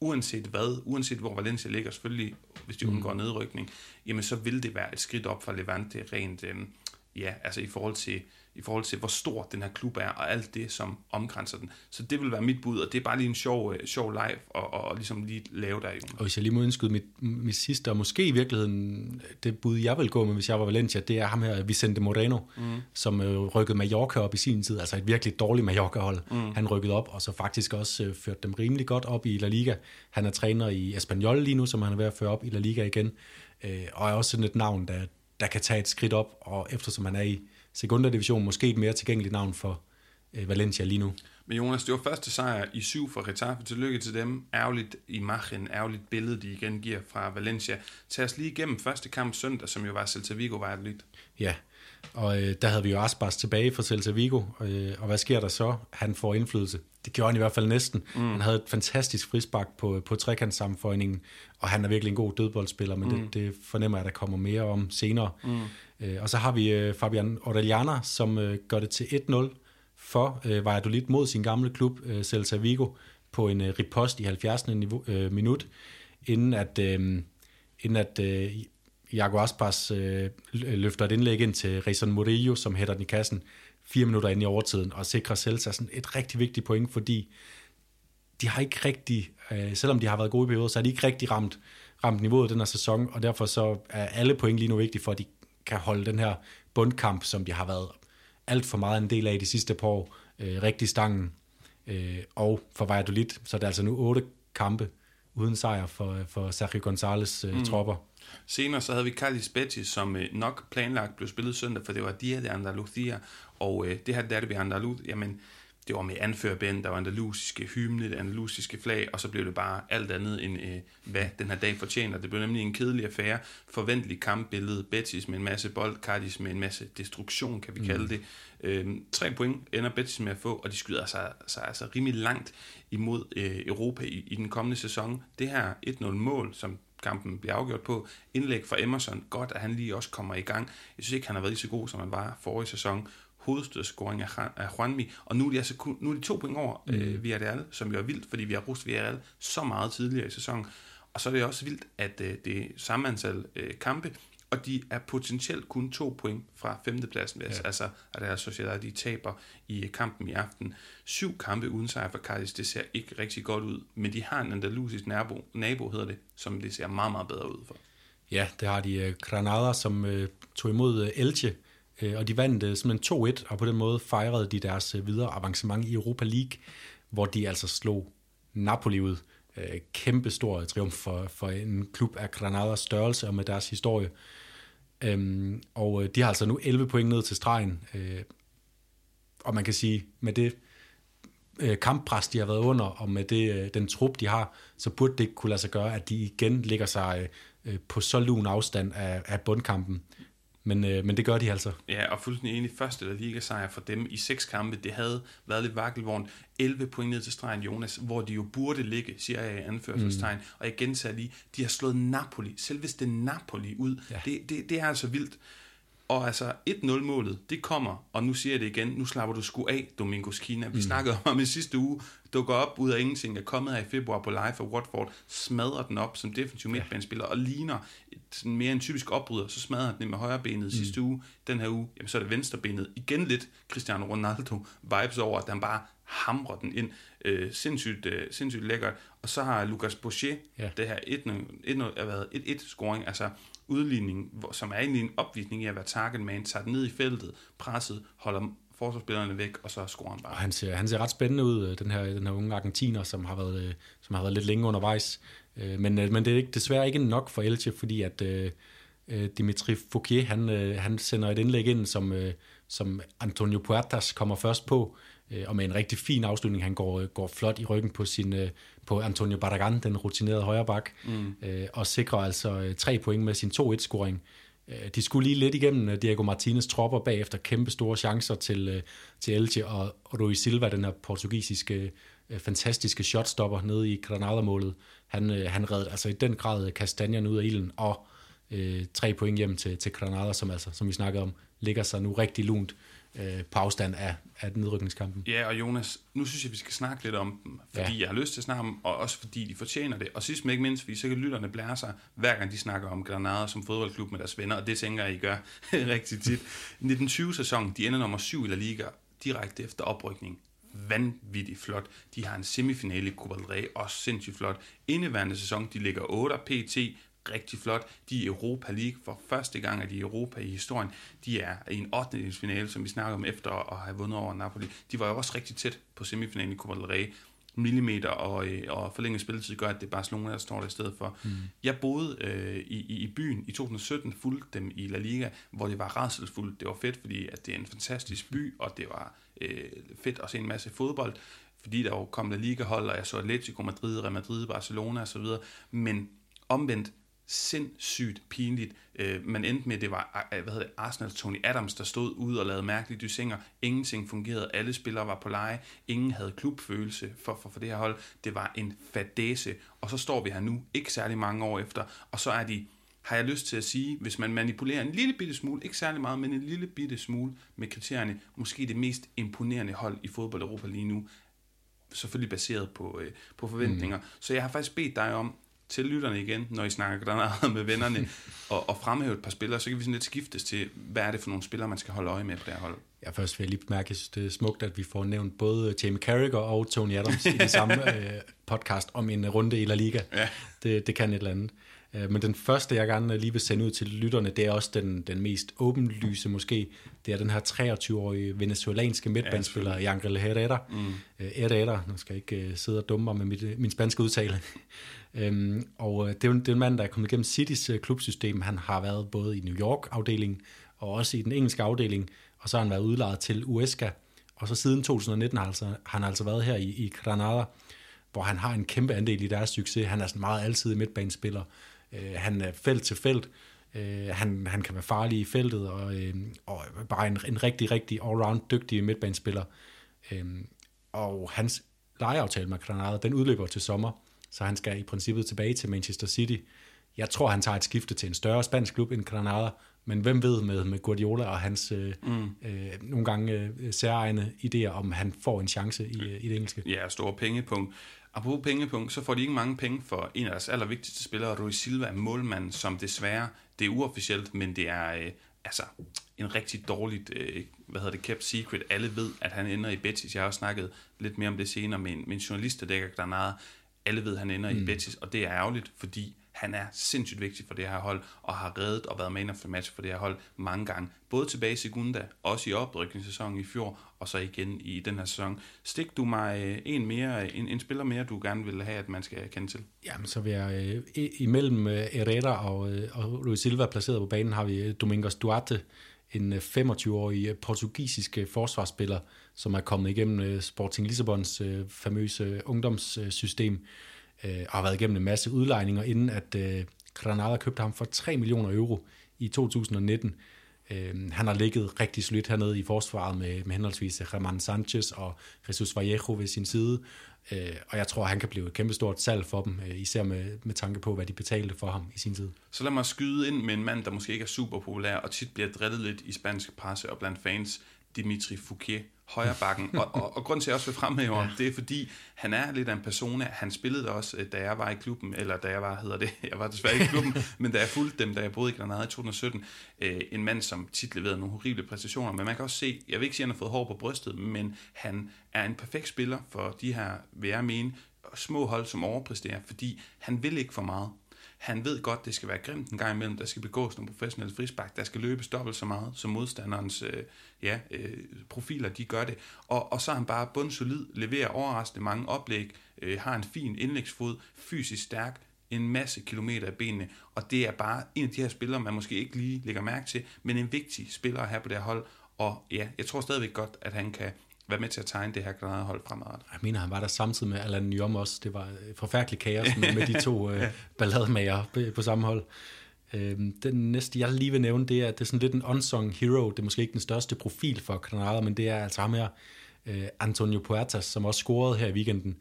uanset hvad, uanset hvor Valencia ligger, selvfølgelig, hvis de undgår mm. nedrykning, jamen så vil det være et skridt op for Levante rent, øh, ja, altså i forhold til i forhold til, hvor stor den her klub er, og alt det, som omkranser den. Så det vil være mit bud, og det er bare lige en sjov, øh, sjov live, og, og, og ligesom lige lave der. Og hvis jeg lige må indskyde mit, mit sidste, og måske i virkeligheden det bud, jeg vil gå med, hvis jeg var Valencia, det er ham her, Vicente Moreno, mm. som øh, rykkede Mallorca op i sin tid, altså et virkelig dårligt Mallorca-hold. Mm. Han rykkede op, og så faktisk også øh, førte dem rimelig godt op i La Liga. Han er træner i Espanyol lige nu, som han er ved at føre op i La Liga igen, øh, og er også sådan et navn, der, der kan tage et skridt op, og eftersom han er i Segunda Division måske et mere tilgængeligt navn for øh, Valencia lige nu. Men Jonas, det var første sejr i syv for Getafe. Tillykke til dem. Ærgerligt i Machen, ærgerligt billede, de igen giver fra Valencia. Tag os lige igennem første kamp søndag, som jo var Celta Vigo var lidt. Ja, og øh, der havde vi jo Aspas tilbage fra Celta Vigo, øh, og hvad sker der så? Han får indflydelse. Det gjorde han i hvert fald næsten. Mm. Han havde et fantastisk frispark på, på trekantssammenføjningen, og han er virkelig en god dødboldspiller, men mm. det, det fornemmer jeg, der kommer mere om senere. Mm. Øh, og så har vi øh, Fabian Orellana, som øh, gør det til 1-0 for øh, Valladolid mod sin gamle klub, øh, Celta Vigo, på en øh, ripost i 70. Niveau, øh, minut, inden at, øh, inden at øh, Iago Aspas øh, løfter et indlæg ind til Reison Murillo, som hætter den i kassen fire minutter ind i overtiden, og sikrer Celta sådan et rigtig vigtigt point, fordi de har ikke rigtig, øh, selvom de har været gode i perioder, så har de ikke rigtig ramt, ramt niveauet den her sæson, og derfor så er alle point lige nu vigtige for, at de kan holde den her bundkamp, som de har været alt for meget en del af de sidste par år, øh, rigtig stangen. Øh, og for Valladolid, så er det altså nu otte kampe uden sejr for, for Sergio González øh, mm. tropper. Senere så havde vi Carlos Betis, som øh, nok planlagt blev spillet søndag, for det var Dia de Andalucía, og øh, det her der det ved Andalus, jamen det var med anførbænd, der var andalusiske hymne, det andalusiske flag, og så blev det bare alt andet end, øh, hvad den her dag fortjener. Det blev nemlig en kedelig affære, forventelig kampbillede, Betis med en masse bold, Cardis med en masse destruktion, kan vi mm. kalde det. Øh, tre point ender Betis med at få, og de skyder sig, sig altså rimelig langt imod øh, Europa i, i den kommende sæson. Det her 1-0-mål, som kampen bliver afgjort på. Indlæg fra Emerson. Godt, at han lige også kommer i gang. Jeg synes ikke, han har været lige så god, som han var forrige sæson hovedstødsscoring af Juanmi, og nu er de, altså kun, nu er de to point over mm. øh, Villarreal, som jo er vildt, fordi vi har rust Villarreal så meget tidligere i sæsonen. Og så er det også vildt, at øh, det er samme antal øh, kampe, og de er potentielt kun to point fra femtepladsen, ja. altså at der er Sociedad, de taber i kampen i aften. Syv kampe uden sejr for Cardis, det ser ikke rigtig godt ud, men de har en andalusisk nabo, nabo hedder det, som det ser meget, meget bedre ud for. Ja, det har de. Øh, Granada, som uh, tog imod uh, Elche Øh, og de vandt øh, simpelthen 2-1, og på den måde fejrede de deres øh, videre avancement i Europa League, hvor de altså slog Napoli ud. Øh, kæmpe stor triumf for, for en klub af Granadas størrelse og med deres historie. Øhm, og øh, de har altså nu 11 point ned til stregen. Øh, og man kan sige, med det kamppres, de har været under, og med det, den trup, de har, så burde det ikke kunne lade sig gøre, at de igen ligger sig på så lun afstand af, af bundkampen men, øh, men det gør de altså. Ja, og fuldstændig enig. Første der liga sejr for dem i seks kampe, det havde været lidt vakkelvogn. 11 point ned til stregen, Jonas, hvor de jo burde ligge, siger jeg i anførselstegn. Mm. Og jeg gentager lige, de har slået Napoli, selveste Napoli ud. Ja. Det, det, det er altså vildt. Og altså 1-0-målet, det kommer, og nu siger jeg det igen, nu slapper du sgu af, Domingos Kina. Vi mm. snakkede om i sidste uge, dukker op ud af ingenting, er kommet her i februar på live for Watford, smadrer den op som defensiv midtbanespiller, og ligner et, mere en typisk opbryder, så smadrer han den med højre benet mm. sidste uge. Den her uge, jamen så er det venstre benet. Igen lidt Cristiano Ronaldo vibes over, at han bare hamrer den ind. Øh, sindssygt, øh, sindssygt lækkert. Og så har Lucas Boucher, ja. det her 1-1 scoring, altså udligning, som er egentlig en opvisning i at være target man, tager den ned i feltet, presset, holder forsvarsspillerne væk, og så scorer han bare. Og han ser, han ser ret spændende ud, øh, den her, den her unge argentiner, som har været, øh, som har været lidt længe undervejs. Øh, men, men det er ikke, desværre ikke nok for Elche, fordi at uh, Dimitri Fouquier, han, han sender et indlæg ind, som, som Antonio Puertas kommer først på, og med en rigtig fin afslutning. Han går, går flot i ryggen på sin, på Antonio Barragan, den rutinerede højreback, mm. øh, og sikrer altså øh, tre point med sin 2-1-scoring. Øh, de skulle lige lidt igennem øh, Diego Martinez tropper bagefter kæmpe store chancer til, øh, til Elche og Rui Silva, den her portugisiske fantastiske shotstopper nede i Granada-målet. Han, han redde altså i den grad kastanjerne ud af ilden, og øh, tre point hjem til, til Granada, som, altså, som vi snakkede om, ligger sig nu rigtig lunt øh, på afstand af, af nedrykningskampen. Ja, og Jonas, nu synes jeg, vi skal snakke lidt om dem, fordi ja. jeg har lyst til at snakke om og også fordi de fortjener det. Og sidst men ikke mindst, fordi så kan lytterne blære sig, hver gang de snakker om Granada som fodboldklub med deres venner, og det tænker jeg, I gør rigtig tit. 1920-sæsonen, de ender nummer syv i La Liga, direkte efter oprykning vanvittigt flot. De har en semifinale i Copa del Rey, også sindssygt flot. Indeværende sæson, de ligger 8 pt rigtig flot. De er Europa League for første gang, at de er i Europa i historien. De er i en 8. finale, som vi snakker om efter at have vundet over Napoli. De var jo også rigtig tæt på semifinalen i Copa del Rey millimeter og, øh, og forlænget spilletid gør, at det er Barcelona, der står der i stedet for. Mm. Jeg boede øh, i, i byen i 2017, fulgte dem i La Liga, hvor det var rædselsfuldt. Det var fedt, fordi at det er en fantastisk by, og det var øh, fedt at se en masse fodbold, fordi der jo kom La Liga-hold, og jeg så Atletico Madrid, Real Madrid, Barcelona osv. Men omvendt, sindssygt pinligt. Øh, man endte med, at det var øh, hvad hedder det, Arsenal Tony Adams, der stod ud og lavede mærkelige dysinger. Ingenting fungerede. Alle spillere var på leje. Ingen havde klubfølelse for, for, for det her hold. Det var en fadese. Og så står vi her nu, ikke særlig mange år efter, og så er de har jeg lyst til at sige, hvis man manipulerer en lille bitte smule, ikke særlig meget, men en lille bitte smule med kriterierne, måske det mest imponerende hold i fodbold Europa lige nu, selvfølgelig baseret på, øh, på forventninger. Mm. Så jeg har faktisk bedt dig om til lytterne igen, når I snakker der med vennerne, og, og fremhæve et par spillere, så kan vi sådan lidt skiftes til, hvad er det for nogle spillere, man skal holde øje med på det her hold. Ja, først vil jeg lige bemærke, at det er smukt, at vi får nævnt både Jamie Carragher og Tony Adams i det samme øh, podcast om en runde i La Liga. Ja. Det, det kan et eller andet. Øh, men den første, jeg gerne lige vil sende ud til lytterne, det er også den, den mest åbenlyse måske. Det er den her 23-årige venezuelanske midtbandspiller, ja, Yangel Herrera. Mm. Øh, Herrera, nu skal jeg ikke sidde og dumme mig med mit, min spanske udtale. Øhm, og det er, jo, det er en mand, der er kommet igennem Citys øh, klubsystem. Han har været både i New York-afdelingen og også i den engelske afdeling, og så har han været udlejet til Uesca. Og så siden 2019 har altså, han har altså været her i, i Granada, hvor han har en kæmpe andel i deres succes. Han er sådan meget altid midtbanespiller. Øh, han er felt til felt. Øh, han, han kan være farlig i feltet, og, øh, og bare en, en rigtig, rigtig all-round dygtig midtbanespiller. Øh, og hans lejeaftale med Granada, den udløber til sommer så han skal i princippet tilbage til Manchester City. Jeg tror, han tager et skifte til en større spansk klub end Granada, men hvem ved med, med Guardiola og hans øh, mm. øh, nogle gange øh, særegne idéer, om han får en chance i, øh, i det engelske. Ja, store pengepunkt. Apropos pengepunkt, så får de ikke mange penge for en af deres allervigtigste spillere, Rui Silva, målmand, som desværre, det er uofficielt, men det er øh, altså en rigtig dårligt, øh, hvad hedder det, kept secret. Alle ved, at han ender i Betis. Jeg har også snakket lidt mere om det senere med en, med en journalist, der dækker Granada alle ved, at han ender mm. i Betis, og det er ærgerligt, fordi han er sindssygt vigtig for det her hold, og har reddet og været man of the match for det her hold mange gange. Både tilbage i Segunda, også i oprykningssæsonen i fjor, og så igen i den her sæson. Stik du mig øh, en, mere, en, en spiller mere, du gerne vil have, at man skal kende til? Jamen, så vil jeg øh, imellem øh, Herrera og, øh, og Luis Silva placeret på banen, har vi øh, Domingos Duarte, en øh, 25-årig portugisisk forsvarsspiller, som er kommet igennem Sporting Lissabons famøse ungdomssystem, Øh, og har været igennem en masse udlejninger, inden at øh, Granada købte ham for 3 millioner euro i 2019. Øh, han har ligget rigtig solidt hernede i forsvaret med, med henholdsvis øh, Ramon Sanchez og Jesus Vallejo ved sin side, øh, og jeg tror, han kan blive et kæmpestort salg for dem, øh, især med, med tanke på, hvad de betalte for ham i sin tid. Så lad mig skyde ind med en mand, der måske ikke er super populær, og tit bliver drillet lidt i spansk presse og blandt fans, Dimitri Fouquet højre bakken. og, og, og grund til, at jeg også vil fremhæve ham, ja. det er fordi, han er lidt af en persona. Han spillede også, øh, da jeg var i klubben, eller da jeg var, hedder det, jeg var desværre ikke i klubben, men da jeg fulgte dem, da jeg boede i Granada i 2017, øh, en mand, som tit leverede nogle horrible præstationer, men man kan også se, jeg vil ikke sige, at han har fået hår på brystet, men han er en perfekt spiller for de her, vil jeg mene, små hold, som overpræsterer, fordi han vil ikke for meget. Han ved godt, det skal være grimt en gang imellem. Der skal begås nogle professionelle frispark. Der skal løbes dobbelt så meget, som modstanderens øh, ja, øh, profiler de gør det. Og, og så er han bare bundsolid, leverer overraskende mange oplæg, øh, har en fin indlægsfod, fysisk stærk, en masse kilometer i benene, og det er bare en af de her spillere, man måske ikke lige lægger mærke til, men en vigtig spiller her på det her hold, og ja, jeg tror stadigvæk godt, at han kan være med til at tegne det her Granada-hold fremadrettet. Jeg mener, han var der samtidig med Alan Nyom også. Det var forfærdelig kaos med, med de to øh, ballademager på, på samme hold. Øh, den næste, jeg lige vil nævne, det er, det er sådan lidt en unsung hero. Det er måske ikke den største profil for Granada, men det er altså ham her, øh, Antonio Puertas, som også scorede her i weekenden.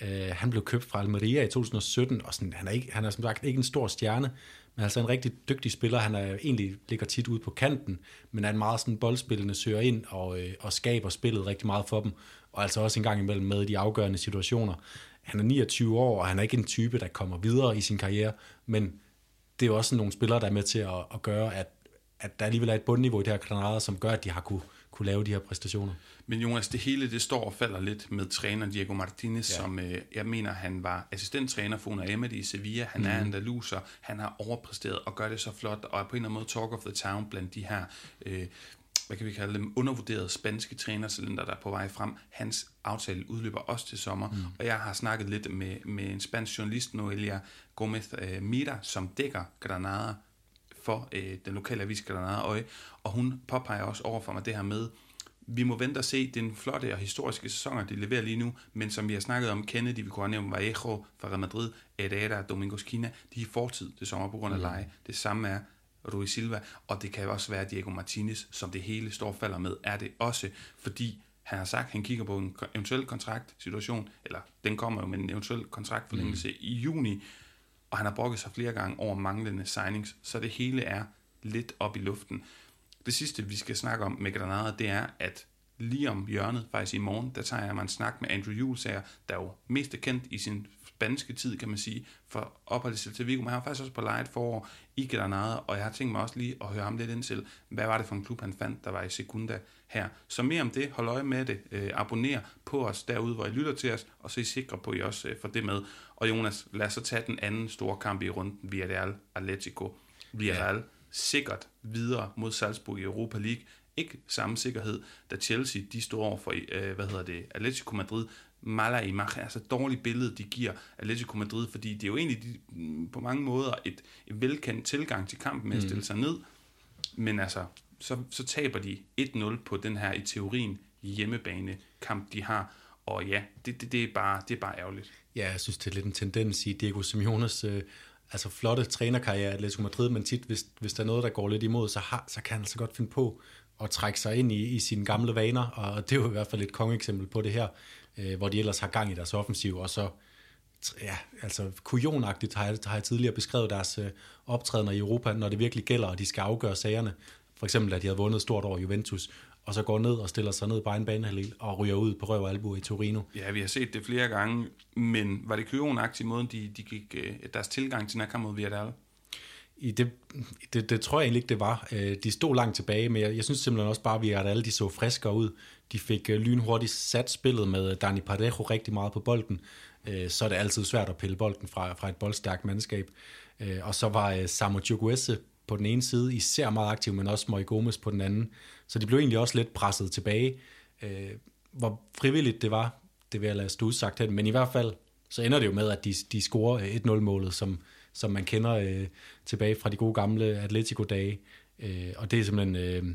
Øh, han blev købt fra Almeria i 2017, og sådan, han, er ikke, han er som sagt ikke en stor stjerne, men altså en rigtig dygtig spiller. Han er egentlig ligger tit ude på kanten, men er en meget sådan boldspillende, søger ind og, øh, og skaber spillet rigtig meget for dem, og altså også en gang imellem med i de afgørende situationer. Han er 29 år, og han er ikke en type, der kommer videre i sin karriere, men det er jo også nogle spillere, der er med til at, at gøre, at, at der alligevel er et bundniveau i det her Granada, som gør, at de har kunne, kunne lave de her præstationer. Men Jonas, det hele det står og falder lidt med træner Diego Martinez, ja. som øh, jeg mener, han var assistenttræner for Una Emery i Sevilla. Han mm. er andaluser, han har overpræsteret og gør det så flot, og er på en eller anden måde talk of the town blandt de her øh, hvad kan vi kalde dem, undervurderede spanske trænercylinder, der er på vej frem. Hans aftale udløber også til sommer, mm. og jeg har snakket lidt med, med en spansk journalist, Noelia Gomez øh, Mira, som dækker Granada for øh, den lokale avis Granada Øje, og hun påpeger også over for mig det her med, vi må vente og se den flotte og historiske sæsoner, de leverer lige nu, men som vi har snakket om, Kennedy, vi kunne have nævnt Vallejo fra Real Madrid, Herrera, Domingos Kina, de er fortid det sommer på grund af mm. leje. Det samme er Rui Silva, og det kan også være Diego Martinez, som det hele står og falder med, er det også, fordi han har sagt, at han kigger på en eventuel kontraktsituation, eller den kommer jo med en eventuel kontraktforlængelse mm. i juni, og han har brokket sig flere gange over manglende signings, så det hele er lidt op i luften. Det sidste, vi skal snakke om med Granada, det er, at lige om hjørnet, faktisk i morgen, der tager jeg mig en snak med Andrew Julesager, der er jo mest er kendt i sin spanske tid, kan man sige, for opholdet til Vigo, men han var faktisk også på lejet forår i Granada, og jeg har tænkt mig også lige at høre ham lidt ind til, hvad var det for en klub, han fandt, der var i Segunda her. Så mere om det, hold øje med det, øh, abonner på os derude, hvor I lytter til os, og så er I sikre på, at I også øh, får det med. Og Jonas, lad os så tage den anden store kamp i runden, Villarreal Atletico. Villarreal ja sikkert videre mod Salzburg i Europa League. Ikke samme sikkerhed, da Chelsea de står over for øh, hvad hedder det, Atletico Madrid, mala imagen, altså dårligt billede, de giver Atletico Madrid, fordi det er jo egentlig de, på mange måder et, et velkendt tilgang til kampen med at stille mm. sig ned, men altså, så, så taber de 1-0 på den her i teorien hjemmebane kamp, de har, og ja, det, det, det, er, bare, det er bare ærgerligt. Ja, jeg synes, det er lidt en tendens i Diego Simeones øh, altså flotte trænerkarriere i Atletico Madrid, men tit, hvis, hvis der er noget, der går lidt imod, så, har, så kan han altså godt finde på at trække sig ind i, i sine gamle vaner, og det er jo i hvert fald et kongeksempel på det her øh, hvor de ellers har gang i deres offensiv, og så ja, altså kujonagtigt har jeg, har jeg tidligere beskrevet deres øh, optrædener i Europa, når det virkelig gælder, og de skal afgøre sagerne. For eksempel, at de havde vundet stort over Juventus, og så går ned og stiller sig ned på en banehalel og ryger ud på røv og albu i Torino. Ja, vi har set det flere gange, men var det kujonagtigt måden, de, de gik øh, deres tilgang til den her kamp mod Villarreal? I det, det, det tror jeg egentlig ikke, det var. Øh, de stod langt tilbage, men jeg, jeg synes simpelthen også bare, at alle de så friskere ud. De fik øh, lynhurtigt sat spillet med Dani Parejo rigtig meget på bolden. Så er det altid svært at pille bolden fra, fra et boldstærkt mandskab. Og så var Samu Chukwese på den ene side især meget aktiv, men også Moi Gomes på den anden. Så de blev egentlig også lidt presset tilbage. Øh, hvor frivilligt det var, det vil jeg lade stå udsagt hen. Men i hvert fald, så ender det jo med, at de, de scorer øh, 1-0-målet, som, som man kender øh, tilbage fra de gode gamle Atletico-dage. Øh, og det er simpelthen øh,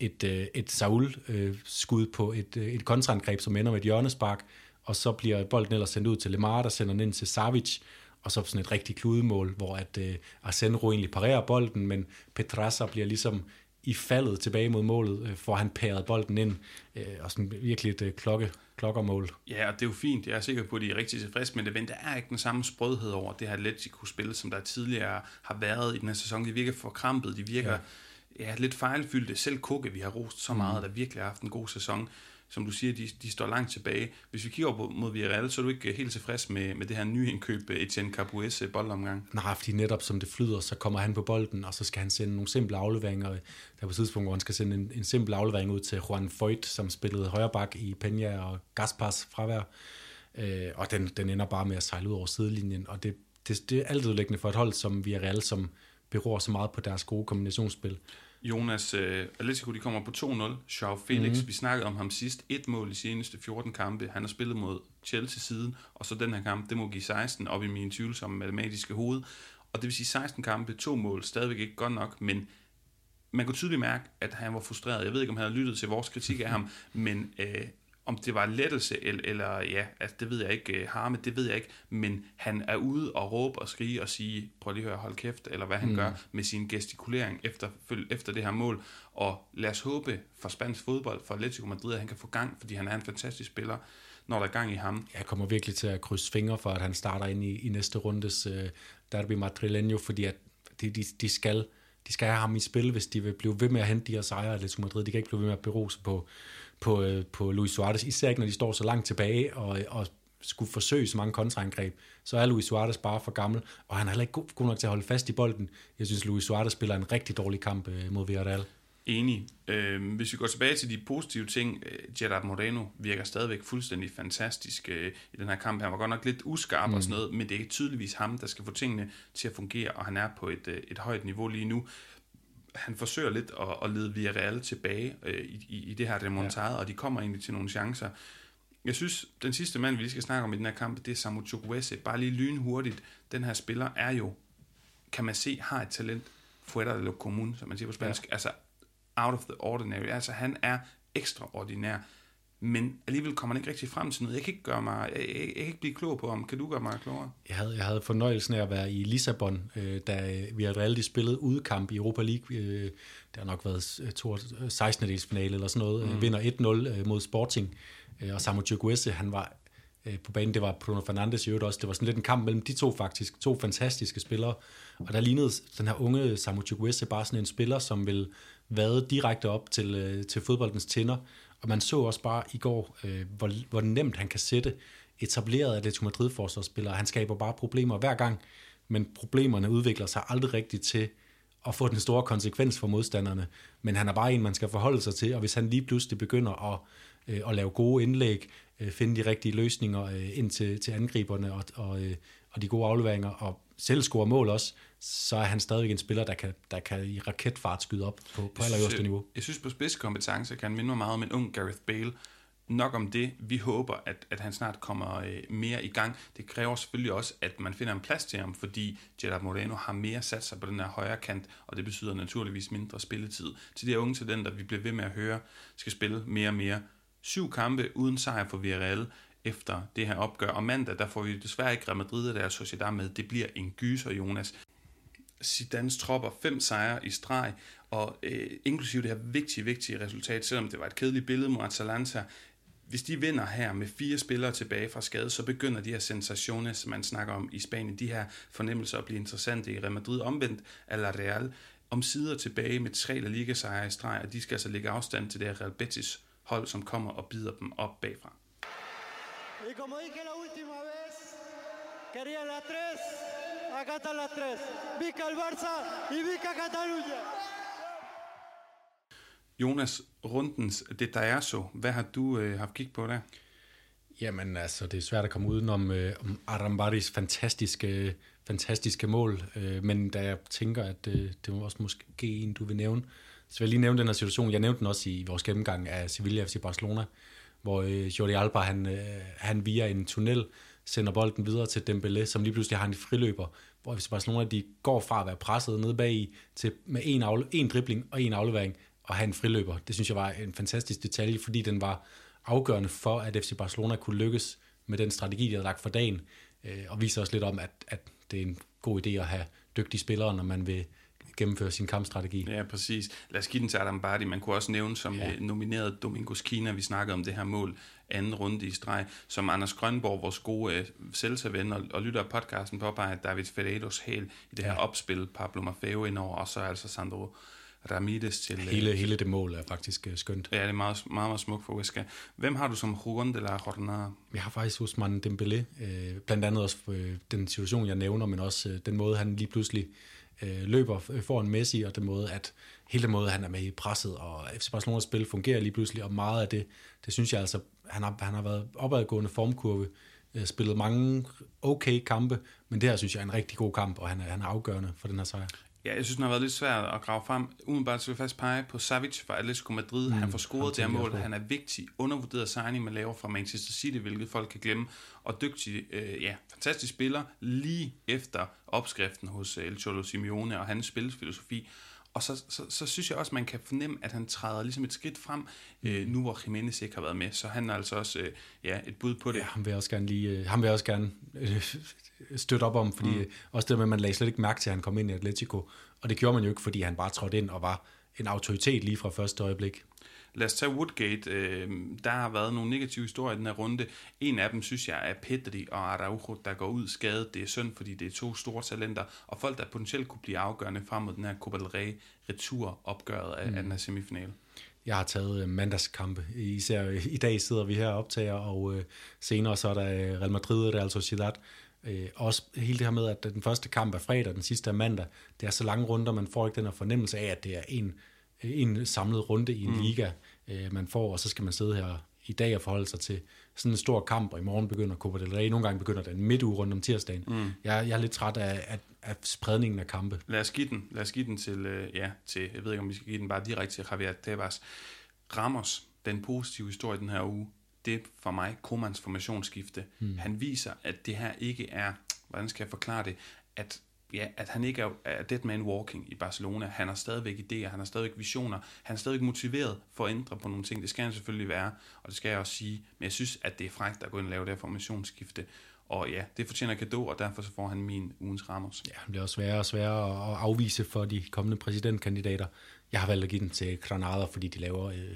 et, øh, et Saul-skud øh, på et, øh, et kontraangreb, som ender med et hjørnespark, og så bliver bolden ellers sendt ud til Lemar, der sender den ind til Savic, og så sådan et rigtig kludemål, hvor at øh, Arsenro egentlig parerer bolden, men Petrasa bliver ligesom i faldet tilbage mod målet, øh, får han pæret bolden ind, øh, og sådan virkelig et øh, klokke, klokkermål. Ja, og det er jo fint. Jeg er sikker på, at de er rigtig tilfredse med det, men der er ikke den samme sprødhed over det her Atletico-spil, som der tidligere har været i den her sæson. De virker forkrampet, de virker ja. Ja, lidt fejlfyldte. Selv Kukke, vi har rost så meget, der virkelig har haft en god sæson som du siger, de, de står langt tilbage. Hvis vi kigger på, mod Villarreal, så er du ikke øh, helt tilfreds med, med det her nye indkøb, øh, Etienne Capues øh, boldomgang. Nej, fordi netop som det flyder, så kommer han på bolden, og så skal han sende nogle simple afleveringer. Der er på et tidspunkt, hvor han skal sende en, en simpel aflevering ud til Juan Foyt, som spillede højreback i Peña og Gaspars fravær. Øh, og den, den ender bare med at sejle ud over sidelinjen, og det, det, det er altid læggende for et hold som Villarreal, som beror så meget på deres gode kombinationsspil. Jonas, uh, Atletico de kommer på 2-0. Joao Felix, mm-hmm. vi snakkede om ham sidst. Et mål i seneste 14 kampe. Han har spillet mod Chelsea siden, og så den her kamp, det må give 16 op i min tvivlsomme matematiske hoved. Og det vil sige 16 kampe, to mål, stadigvæk ikke godt nok, men man kunne tydeligt mærke, at han var frustreret. Jeg ved ikke, om han havde lyttet til vores kritik af ham, men uh, om det var lettelse, eller, eller ja, altså, det ved jeg ikke, øh, harme, det ved jeg ikke, men han er ude og råbe og skrige og sige, prøv lige at høre, hold kæft, eller hvad han mm. gør med sin gestikulering efter, efter det her mål, og lad os håbe for spansk fodbold, for Atletico Madrid, at han kan få gang, fordi han er en fantastisk spiller, når der er gang i ham. Jeg kommer virkelig til at krydse fingre for, at han starter ind i, i næste rundes uh, derby madrileño, fordi at de, de, de skal de skal have ham i spil, hvis de vil blive ved med at hente de her sejre Atletico Madrid. De kan ikke blive ved med at bero sig på, på, øh, på Luis Suarez, især ikke når de står så langt tilbage og, og skulle forsøge så mange kontraangreb, så er Luis Suarez bare for gammel, og han er heller ikke god, god nok til at holde fast i bolden. Jeg synes, Luis Suarez spiller en rigtig dårlig kamp øh, mod Villarreal. Enig. Øh, hvis vi går tilbage til de positive ting, øh, Gerard Moreno virker stadigvæk fuldstændig fantastisk øh, i den her kamp. Han var godt nok lidt uskarp mm. og sådan noget, men det er tydeligvis ham, der skal få tingene til at fungere, og han er på et, øh, et højt niveau lige nu han forsøger lidt at, at lede Villarreal tilbage øh, i, i det her remontade, ja. og de kommer egentlig til nogle chancer. Jeg synes, den sidste mand, vi lige skal snakke om i den her kamp, det er Samu Chukwese. Bare lige lynhurtigt. Den her spiller er jo, kan man se, har et talent. Fuera de lo común, som man siger på spansk. Ja. Altså, out of the ordinary. Altså, han er ekstraordinær men alligevel kommer man ikke rigtig frem til noget. Jeg kan ikke, gøre mig, jeg, jeg, jeg kan ikke blive klog på ham. Kan du gøre mig klogere? Jeg havde, jeg havde fornøjelsen af at være i Lissabon, øh, da vi havde alle spillet udkamp i Europa League. Øh, det har nok været 16. dels finale eller sådan noget. Mm. Vinder 1-0 øh, mod Sporting. Øh, og Samu Chukwese, han var øh, på banen. Det var Bruno Fernandes i øvrigt også. Det var sådan lidt en kamp mellem de to faktisk. To fantastiske spillere. Og der lignede den her unge Samu Chukwese bare sådan en spiller, som vil vade direkte op til, øh, til fodboldens tænder og man så også bare i går, øh, hvor, hvor nemt han kan sætte etablerede Atletico Madrid-forsvarsspillere. Han skaber bare problemer hver gang, men problemerne udvikler sig aldrig rigtigt til at få den store konsekvens for modstanderne. Men han er bare en, man skal forholde sig til, og hvis han lige pludselig begynder at, øh, at lave gode indlæg, øh, finde de rigtige løsninger øh, ind til, til angriberne og, og, øh, og de gode afleveringer, og selv score mål også, så er han stadig en spiller, der kan, der kan i raketfart skyde op på, på allerøverste niveau. Jeg synes på spidskompetence kan han minde mig meget om en ung Gareth Bale. Nok om det. Vi håber, at, at han snart kommer øh, mere i gang. Det kræver selvfølgelig også, at man finder en plads til ham, fordi Gerard Moreno har mere sat sig på den her højre kant, og det betyder naturligvis mindre spilletid. Til de her unge talenter, vi bliver ved med at høre, skal spille mere og mere. Syv kampe uden sejr for Villarreal efter det her opgør. Og mandag, der får vi desværre ikke Real Madrid og deres Sociedad med. Det bliver en gyser, Jonas. Zidanes tropper fem sejre i streg, og øh, inklusive det her vigtige, vigtige resultat, selvom det var et kedeligt billede mod Atalanta, hvis de vinder her med fire spillere tilbage fra skade, så begynder de her sensationer, som man snakker om i Spanien, de her fornemmelser at blive interessante i Real Madrid. Omvendt La Real om sider tilbage med tre La Liga-sejre i streg, og de skal altså lægge afstand til det her Real Betis hold, som kommer og bider dem op bagfra. Y como dije la última vez, quería la 3, acá están las 3. Vica el Barça y Vica Catalunya. Jonas, rundens så. hvad har du øh, haft kig på der? Jamen altså, det er svært at komme udenom øh, om Arambaris fantastiske, fantastiske mål, øh, men da jeg tænker, at øh, det var også måske en, du vil nævne, så vil jeg lige nævne den her situation. Jeg nævnte den også i vores gennemgang af Sevilla FC Barcelona, hvor øh, Jordi Alba, han, øh, han via en tunnel sender bolden videre til Dembélé, som lige pludselig har en friløber, hvor hvis Barcelona de går fra at være presset nede bag i, til med en, afle, en dribling og en aflevering, og have en friløber. Det synes jeg var en fantastisk detalje, fordi den var afgørende for, at FC Barcelona kunne lykkes med den strategi, de havde lagt for dagen, øh, og viser også lidt om, at, at det er en god idé at have dygtige spillere, når man vil gennemføre sin kampstrategi. Ja, præcis. Lad os give den til Adam Bardi. Man kunne også nævne som ja. nomineret Domingos Kina. Vi snakkede om det her mål anden runde i streg, som Anders Grønborg, vores gode uh, selvserven og, og lytter af podcasten, påpeger David Fedelos hæl i det ja. her opspil, Pablo Maffeo indover, og så altså Sandro Ramirez til... Hele, uh, hele det mål er faktisk uh, skønt. Ja, det er meget, meget, meget smukt for Huesca. Hvem har du som Juan de la Jornada? Jeg har faktisk Usman Dembélé, øh, blandt andet også øh, den situation, jeg nævner, men også øh, den måde, han lige pludselig øh, Øh, løber øh, foran Messi, og den måde, at hele den måde, han er med i presset, og FC Barcelonas spil fungerer lige pludselig, og meget af det, det synes jeg altså, han har, han har været opadgående formkurve, øh, spillet mange okay kampe, men det her synes jeg er en rigtig god kamp, og han er, han er afgørende for den her sejr. Ja, jeg synes, den har været lidt svært at grave frem. Umiddelbart vil jeg fast pege på Savic fra Atletico Madrid. Mm, han får scoret det mål. Han er vigtig, undervurderet signing, man laver fra Manchester City, hvilket folk kan glemme. Og dygtig, øh, ja, fantastisk spiller, lige efter opskriften hos El Cholo Simeone og hans spilfilosofi. Og så, så, så synes jeg også, man kan fornemme, at han træder ligesom et skridt frem, øh, nu hvor Jimenez ikke har været med. Så han er altså også øh, ja, et bud på det. Ja, ham vil også gerne, lige, øh, ham vil også gerne øh, støtte op om, fordi mm. også det med, at man lagde slet ikke mærke til, at han kom ind i Atletico. Og det gjorde man jo ikke, fordi han bare trådte ind og var en autoritet lige fra første øjeblik. Lad os tage Woodgate. Øh, der har været nogle negative historier i den her runde. En af dem synes jeg er Pedri og Araujo, der går ud skadet. Det er synd, fordi det er to store talenter, og folk, der potentielt kunne blive afgørende frem mod den her Copa del Rey retur-opgøret af, mm. af den her semifinale. Jeg har taget øh, mandagskampe. Især i dag sidder vi her og optager, og øh, senere så er der øh, Real Madrid og Real Sociedad. Øh, også hele det her med, at den første kamp er fredag, den sidste er mandag. Det er så lange runder, man får ikke den her fornemmelse af, at det er en en samlet runde i en mm. liga, øh, man får, og så skal man sidde her i dag og forholde sig til sådan en stor kamp, og i morgen begynder Copa del Rey. Nogle gange begynder den midt uge rundt om tirsdagen. Mm. Jeg, jeg er lidt træt af, af, af spredningen af kampe. Lad os give den, lad os give den til, øh, ja, til, jeg ved ikke, om vi skal give den bare direkte til Javier Tebas. Ramos, den positive historie den her uge, det er for mig Komans formationsskifte. Mm. Han viser, at det her ikke er, hvordan skal jeg forklare det, at ja, at han ikke er, er dead man walking i Barcelona. Han har stadigvæk idéer, han har stadigvæk visioner, han er stadigvæk motiveret for at ændre på nogle ting. Det skal han selvfølgelig være, og det skal jeg også sige. Men jeg synes, at det er frækt at gå ind og lave det her formationsskifte. Og ja, det fortjener kado, og derfor så får han min ugens Ramos. Ja, han bliver også sværere og sværere at afvise for de kommende præsidentkandidater. Jeg har valgt at give den til Granada, fordi de laver øh,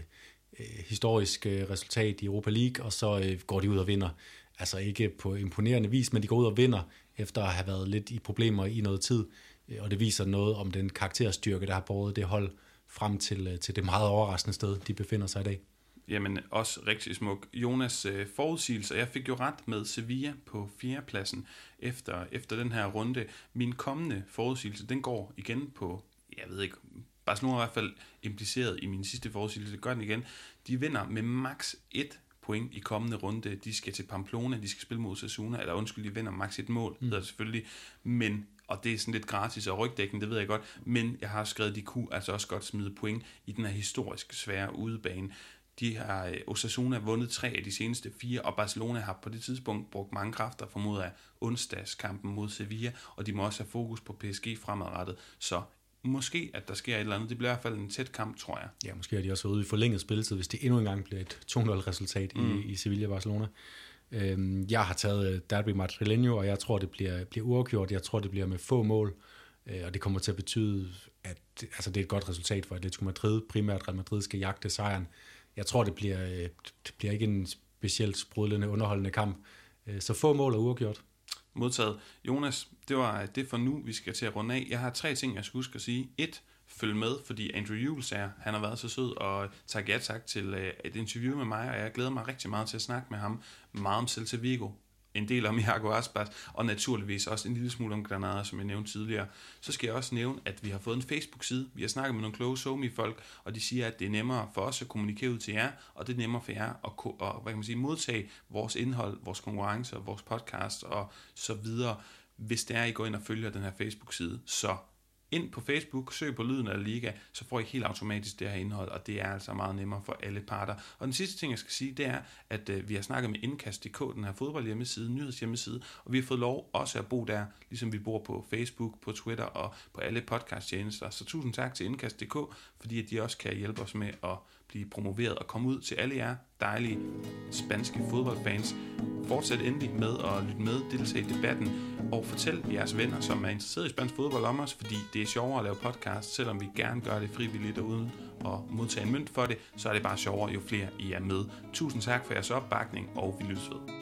øh, historisk øh, resultat i Europa League, og så øh, går de ud og vinder. Altså ikke på imponerende vis, men de går ud og vinder efter at have været lidt i problemer i noget tid. Øh, og det viser noget om den karakterstyrke, der har båret det hold frem til, øh, til det meget overraskende sted, de befinder sig i dag. Jamen, også rigtig smuk. Jonas øh, forudsigelse, jeg fik jo ret med Sevilla på fjerdepladsen efter, efter den her runde. Min kommende forudsigelse, den går igen på, jeg ved ikke, Barcelona er i hvert fald impliceret i min sidste forudsigelse, det gør den igen. De vinder med max 1 point i kommende runde. De skal til Pamplona, de skal spille mod Sasuna, eller undskyld, de vinder max et mål, mm. hedder det selvfølgelig. Men, og det er sådan lidt gratis og rygdækken, det ved jeg godt, men jeg har skrevet, de kunne altså også godt smide point i den her historisk svære udebane. De har øh, Osasuna vundet tre af de seneste fire, og Barcelona har på det tidspunkt brugt mange kræfter formod af onsdagskampen mod Sevilla, og de må også have fokus på PSG fremadrettet. Så måske, at der sker et eller andet. Det bliver i hvert fald en tæt kamp, tror jeg. Ja, måske er de også ude i forlænget spilletid, hvis det endnu engang bliver et 2-0-resultat mm. i, i Sevilla-Barcelona. Øhm, jeg har taget øh, Derby Madrileño, og jeg tror, det bliver, bliver uafgjort. Jeg tror, det bliver med få mål, øh, og det kommer til at betyde, at altså, det er et godt resultat for Atletico Madrid. Primært Real Madrid skal jagte sejren. Jeg tror, det bliver, øh, det bliver ikke en specielt sprudlende, underholdende kamp. Øh, så få mål er uafgjort. Modtaget. Jonas, det var øh, det for nu, vi skal til at runde af. Jeg har tre ting, jeg skal huske at sige. Et, følg med, fordi Andrew Jules er, han har været så sød, og tak ja tak til øh, et interview med mig, og jeg glæder mig rigtig meget til at snakke med ham meget om Celta Vigo en del om Iago Aspas, og naturligvis også en lille smule om Granada, som jeg nævnte tidligere. Så skal jeg også nævne, at vi har fået en Facebook-side. Vi har snakket med nogle kloge somi folk og de siger, at det er nemmere for os at kommunikere ud til jer, og det er nemmere for jer at, og, hvad kan man sige, modtage vores indhold, vores konkurrencer, vores podcast og så videre, hvis det er, I går ind og følger den her Facebook-side. Så ind på Facebook, søg på Lyden af Liga, så får I helt automatisk det her indhold, og det er altså meget nemmere for alle parter. Og den sidste ting, jeg skal sige, det er, at øh, vi har snakket med Indkast.dk, den her fodboldhjemmeside, nyhedshjemmeside, og vi har fået lov også at bo der, ligesom vi bor på Facebook, på Twitter og på alle podcasttjenester. Så tusind tak til Indkast.dk, fordi at de også kan hjælpe os med at blive promoveret og komme ud til alle jer dejlige spanske fodboldfans fortsæt endelig med at lytte med, deltage i debatten, og fortæl jeres venner, som er interesseret i spansk fodbold om os, fordi det er sjovere at lave podcast, selvom vi gerne gør det frivilligt og uden at modtage en mønt for det, så er det bare sjovere, jo flere I er med. Tusind tak for jeres opbakning, og vi lyttes ved.